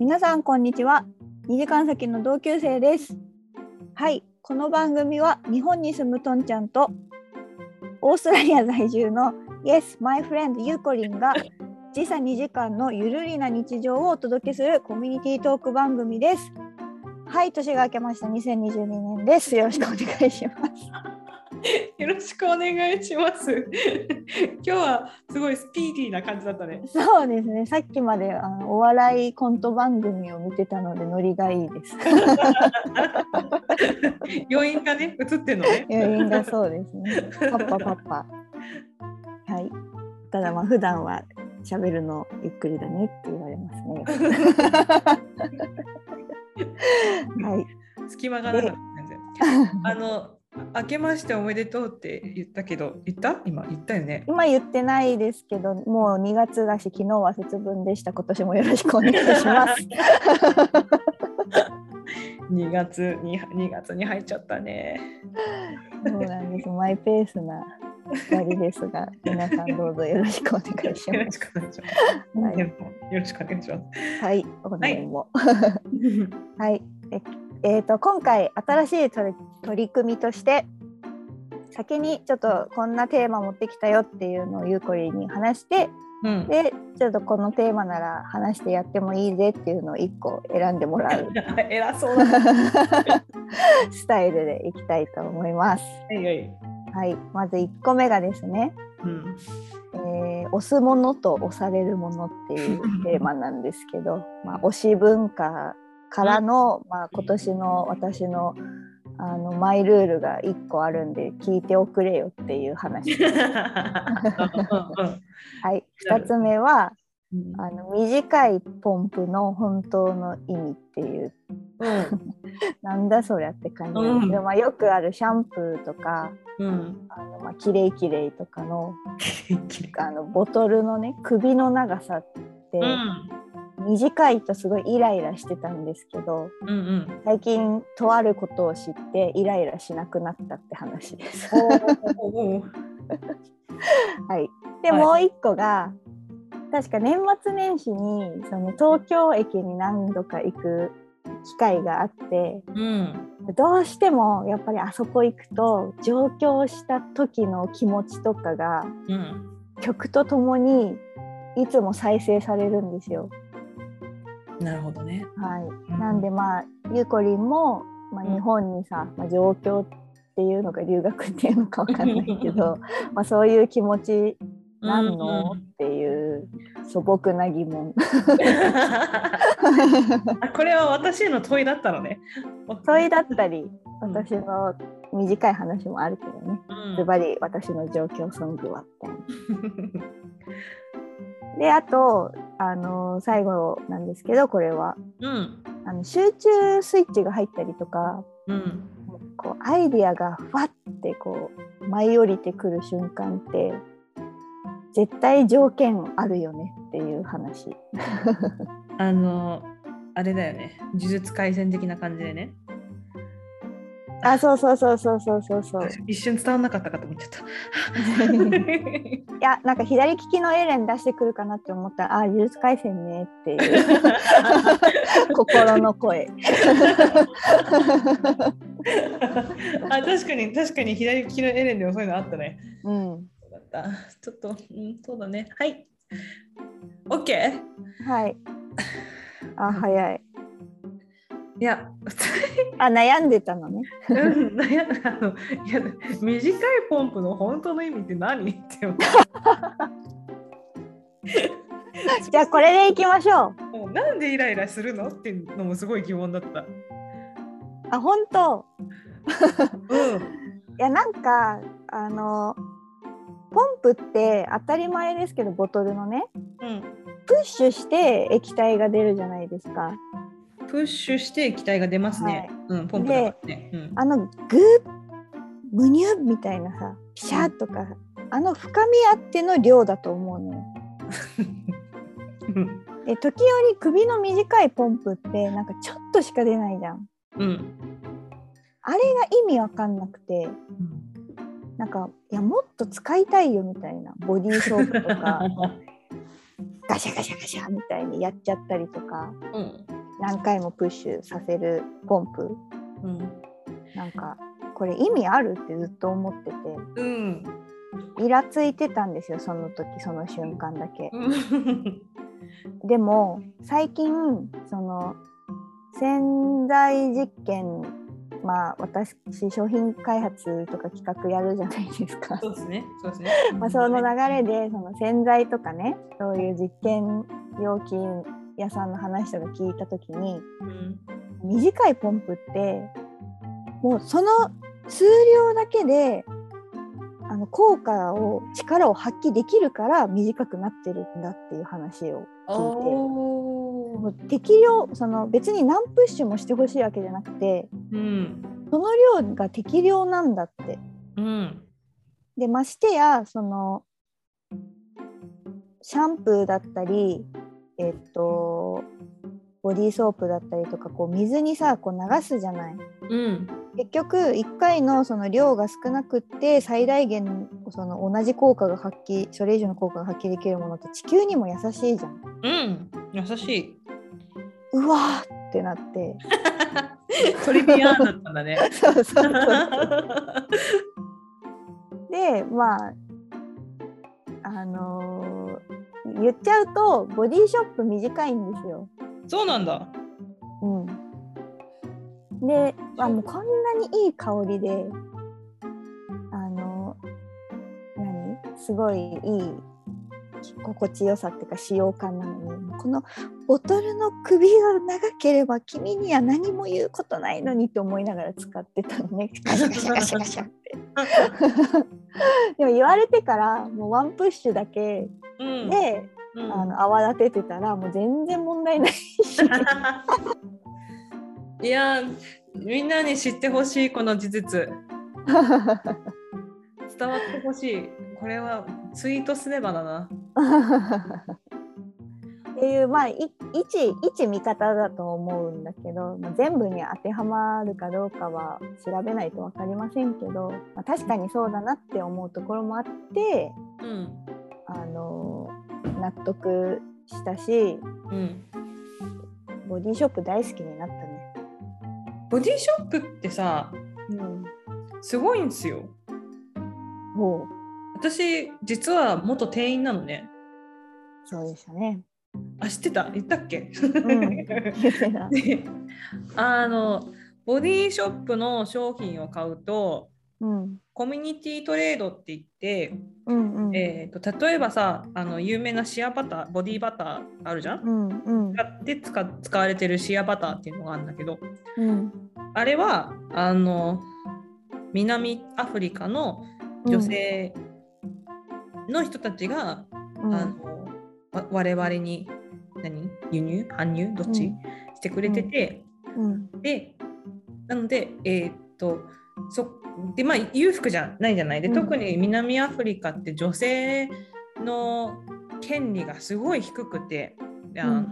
皆さんこんにちは。2時間先の同級生です。はい。この番組は日本に住むとんちゃんとオーストラリア在住の Yes my friend ゆうこりんが時差2時間のゆるりな日常をお届けするコミュニティトーク番組です。はい。年が明けました2022年です。よろしくお願いします。よろしくお願いします。今日はすごいスピーディーな感じだったね。そうですねさっきまであのお笑いコント番組を見てたのでノリがいいです 余韻がね、映ってんのね。余韻がそうですねパッパパッパはいただまあ普段は喋るのゆっくりだねって言われますねはい隙間がなかった全然。あの、明けましておめでとうって言ったけど、言った？今言ったよね？今言ってないですけどもう2月だし昨日は節分でした。今年もよろしくお願いします。2月に2月に入っちゃったね。そうなんです。マイペースな2人ですが 皆さんどうぞよろしくお願いしよろしますくお願いします。はい。よろしくお願いします。はい。お願いも。はい、ええーと今回新しい取り取り組みとして先にちょっとこんなテーマ持ってきたよっていうのをゆうこりんに話してうん、でちょっとこのテーマなら話してやってもいいぜっていうのを1個選んでもらう 偉そうだね。スタイルでいきたいと思います。はいはい。はい、まず1個目がですね、うん、えー押すものと押されるものっていうテーマなんですけど、まあ、推し文化からの、まあ、今年の私のあのマイルールが1個あるんで聞いておくれよっていう話。です。はい、2つ目はうん。あの短いポンプの本当の意味っていう。なんだそりゃって感じ。なん。でまあ、よくあるシャンプーとかうん、あの、まあ、キレイキレイとかの あのボトルのね首の長さってうん短いとすごいイライラしてたんですけどうんうん。最近とあることを知ってイライラしなくなったって話です。はい、で、はいもう一個が確か年末年始にその東京駅に何度か行く機会があってうん。どうしてもやっぱりあそこ行くと上京した時の気持ちとかがうん。曲とともにいつも再生されるんですよ。なるほどね。はい、うん。なんでまあゆうこりんも、まあ、うん。日本にさ、まあ、上京っていうのが留学っていうのかわかんないけど まあそういう気持ちなんの、うんっていう素朴な疑問。あこれは私への問いだったのね。問いだったり私の短い話もあるけどね。うん。ズバリ私の上京ソングはみたいな。であとあの最後なんですけどこれはうん。あの集中スイッチが入ったりとかうん。こうアイディアがふわってこう舞い降りてくる瞬間って絶対条件あるよねっていう話。あの、あれだよね。呪術廻戦的な感じでね。あそうそうそうそうそうそうそう。一瞬伝わんなかったかと思っちゃった。いやなんか左利きのエレン出してくるかなって思ったらあ呪術廻戦ねっていう 心の声。あ確かに確かに左利きのエレンでもそういうのあったね。うんそうだった。ちょっと、うん、そうだね。はい。OK? はい。あ早い。いや、普通あ悩んでたのね。にうん悩んだあのいや短いポンプの本当の意味って何って思っ じゃあこれでいきましょうなんでイライラするのっていうのもすごい疑問だった。あ本当うん。いやなんかあのポンプって当たり前ですけどボトルのねうん。プッシュして液体が出るじゃないですか。プッシュして液体が出ますね。うん、ポンプだね。うんあのグームニュみたいなさピシャッとかあの深みあっての量だと思うのよ。うんで時折首の短いポンプってなんかちょっとしか出ないじゃん。うん。あれが意味わかんなくてなんかいやもっと使いたいよみたいなボディーソープとか ガシャガシャガシャみたいにやっちゃったりとかうん何回もプッシュさせるポンプうんなんかこれ意味あるってずっと思っててうんイラついてたんですよその時その瞬間だけ。うんでも最近その潜在実験まあ私商品開発とか企画やるじゃないですか。そうですね。そうですね。まあその流れでその洗剤とかねそういう実験容器屋さんの話とか聞いた時にうん。短いポンプってもうその数量だけであの効果を力を発揮できるから短くなってるんだっていう話を聞いて。適量その別に何プッシュもしてほしいわけじゃなくてうんその量が適量なんだって。うん。でましてやそのシャンプーだったりえっとボディーソープだったりとかこう水にさこう流すじゃない。うん結局1回のその量が少なくって最大限その同じ効果が発揮それ以上の効果が発揮できるものって地球にも優しいじゃん。うん優しい。うわーってなって トリビアンだったんだね。そうそうそう でまああのー言っちゃうとボディショップ短いんですよ。そうなんだ。うん、で、あ、もうこんなにいい香りであの何？すごいいい心地よさっていうか使用感なのにこのボトルの首が長ければ君には何も言うことないのにって思いながら使ってたのね ガシャガシャガシャガシャって。でも言われてからもうワンプッシュだけうん。で、うん。あの泡立ててたらもう全然問題ない。し。いやみんなに知ってほしいこの事実。伝わってほしい。これはツイートすればだな。っていうまあい一一見方だと思うんだけど、まあ、全部に当てはまるかどうかは調べないと分かりませんけど、まあ、確かにそうだなって思うところもあってうん納得したしうんボディショップ大好きになったね。ボディショップってさうん、すごいんですよ。ほう。私実は元店員なのね。そうでしたね。あ知ってた？言ったっけ、うん、あのボディショップの商品を買うとうん。コミュニティトレードって言って、うんうん。えー、と例えばさあの有名なシアバターボディバターあるじゃん、うんうん。使って使使われてるシアバターっていうのがあるんだけどうん。あれはあの南アフリカの女性の人たちが、うん。あのわ我々に何？輸入？搬入？どっち、うん。してくれてて、うん。でなのでえーっとそでまあ裕福じゃないじゃない？で、うん。特に南アフリカって女性の権利がすごい低くてで,、あの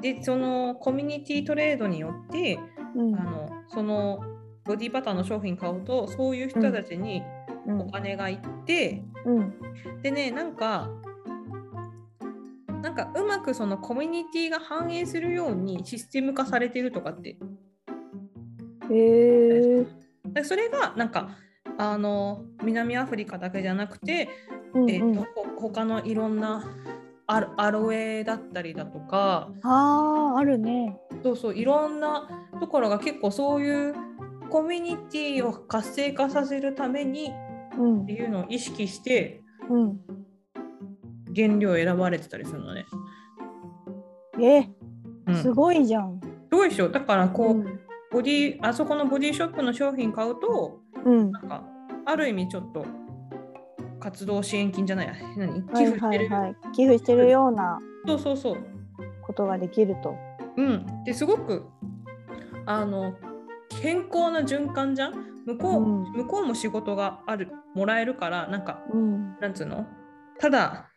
でそのコミュニティトレードによってうん。あのそのボディバターの商品買うとそういう人たちにうん。お金がいって、うん。でねなんかなんかうまくそのコミュニティが反映するようにシステム化されてるとかってへえでそれがなんかあの南アフリカだけじゃなくて、うんえうん。ーとほ他のいろんなアロアロエだったりだとかあーあるね。そうそういろんなところが結構そういうコミュニティを活性化させるためにうん。っていうのを意識してうん。原料を選ばれてたりするのね。えうん、すすごいじゃん。ごいでしょだからこう、うんボディあそこのボディショップの商品買うとうん。なんかある意味ちょっと活動支援金じゃないや。何？はい寄付してる、はいはい。寄付してるようなそうそうそう。ことができると。うん、ですごくあの健康な循環じゃん？向こう,、うん。向こうも仕事があるもらえるからなんかうん。なんつうの？ただ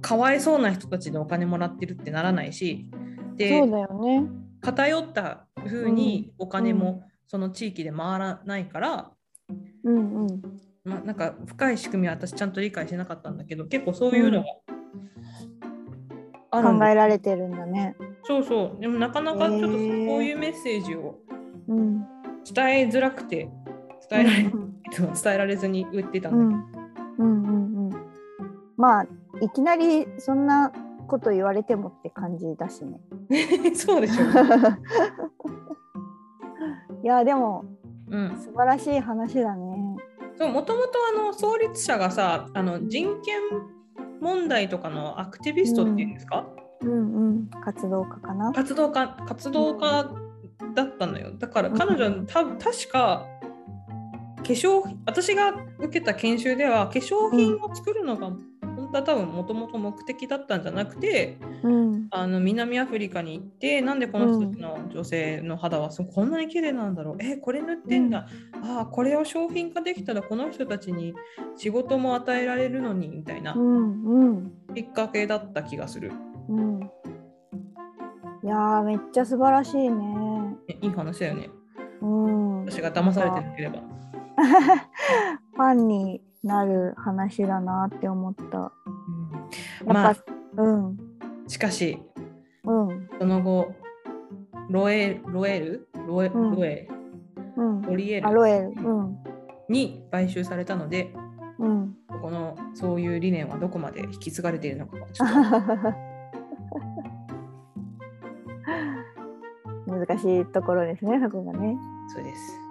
かわいそうな人たちでお金もらってるってならないしでそうだよね。偏った風にお金もその地域で回らないから、うんうんまあ、なんか深い仕組みは私ちゃんと理解してなかったんだけど結構そういうのがあるん考えられてるんだね。そうそう。でもなかなかちょっとそういうメッセージをうん。伝えづらくて伝えられ、伝えられずに売ってたうんん。だうんうんうん。まあいきなりそんなこと言われてもって感じだしね。けど、そうでしょ。いやでもうん。素晴らしい話だね。そうもともとあの創立者がさあの人権問題とかのアクティビストっていうんですか、うんうん。活動家かな。活動家活動家だったのよだから彼女た確か化粧私が受けた研修では化粧品を作るのが本当は多分もともと目的だったんじゃなくてうん。あの南アフリカに行ってなんでこの人たちの女性の肌はそこんなに綺麗なんだろうえこれ塗ってんだ、ああこれを商品化できたらこの人たちに仕事も与えられるのにみたいなうんうんきっかけだった気がするうん。いやーめっちゃ素晴らしいね。えいい話だよねうん。私が騙されてなければ ファンになる話だなって思った。やっぱ、まあうんしかしうんその後ロエロエル？ロエ,、うんロエ？うん。ロリエル？アロエル。うんに買収されたのでうん。このそういう理念はどこまで引き継がれているのか ちょっと 難しいところですねそこがね。そうです。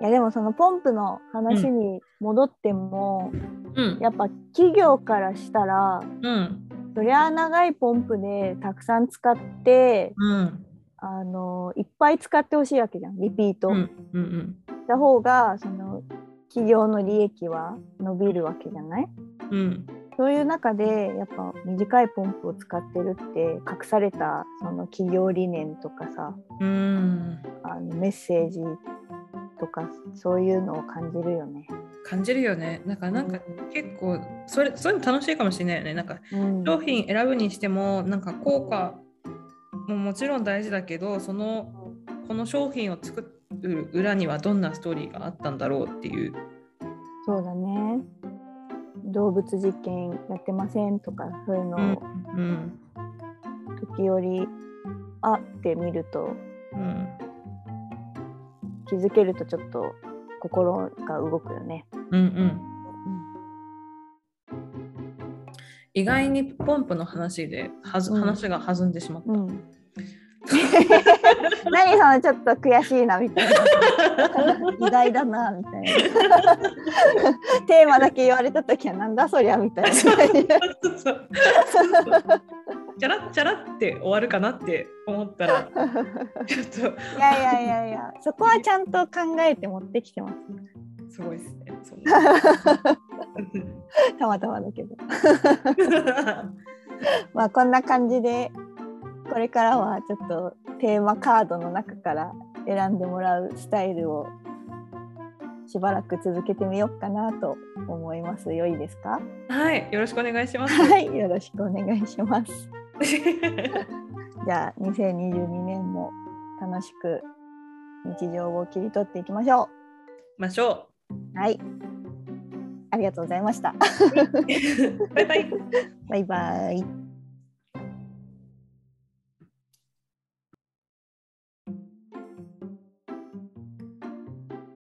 うん。いやでもそのポンプの話に戻っても、うん。やっぱ企業からしたらうん。そりゃ長いポンプでたくさん使ってうん。あのいっぱい使ってほしいわけじゃんリピート。うんうんした方がその企業の利益は伸びるわけじゃない？うん。そういう中でやっぱ短いポンプを使ってるって隠されたその企業理念とかさうん。あのメッセージとかそういうのを感じるよね。感じるよね。なんかなんか結構それそういうの楽しいかもしれないよね。なんかうん商品選ぶにしてもなんか効果ももちろん大事だけどそのこの商品を作る裏にはどんなストーリーがあったんだろうっていう。そうだね動物実験やってませんとかそういうのうんをうん時折あって見るとうん気づけるとちょっと心が動くよね。うんうん。意外にポンプの話ではずうん。話が弾んでしまった。うん。何そのちょっと悔しいなみたいな。意外だなみたいな。テーマだけ言われた時はなんだそりゃみたいなチャラッチャラって終わるかなって思ったら ちょっといやいやいやいやそこはちゃんと考えて持ってきてますすごいですね。そんな たまたまだけど まあこんな感じでこれからはちょっとテーマカードの中から選んでもらうスタイルをしばらく続けてみようかなと思います。良いですか？はい、よろしくお願いします。はい、よろしくお願いします。じゃあ2022年も楽しく日常を切り取っていきましょましょう。はい。ありがとうございました。う。バイバイ。バイバイ。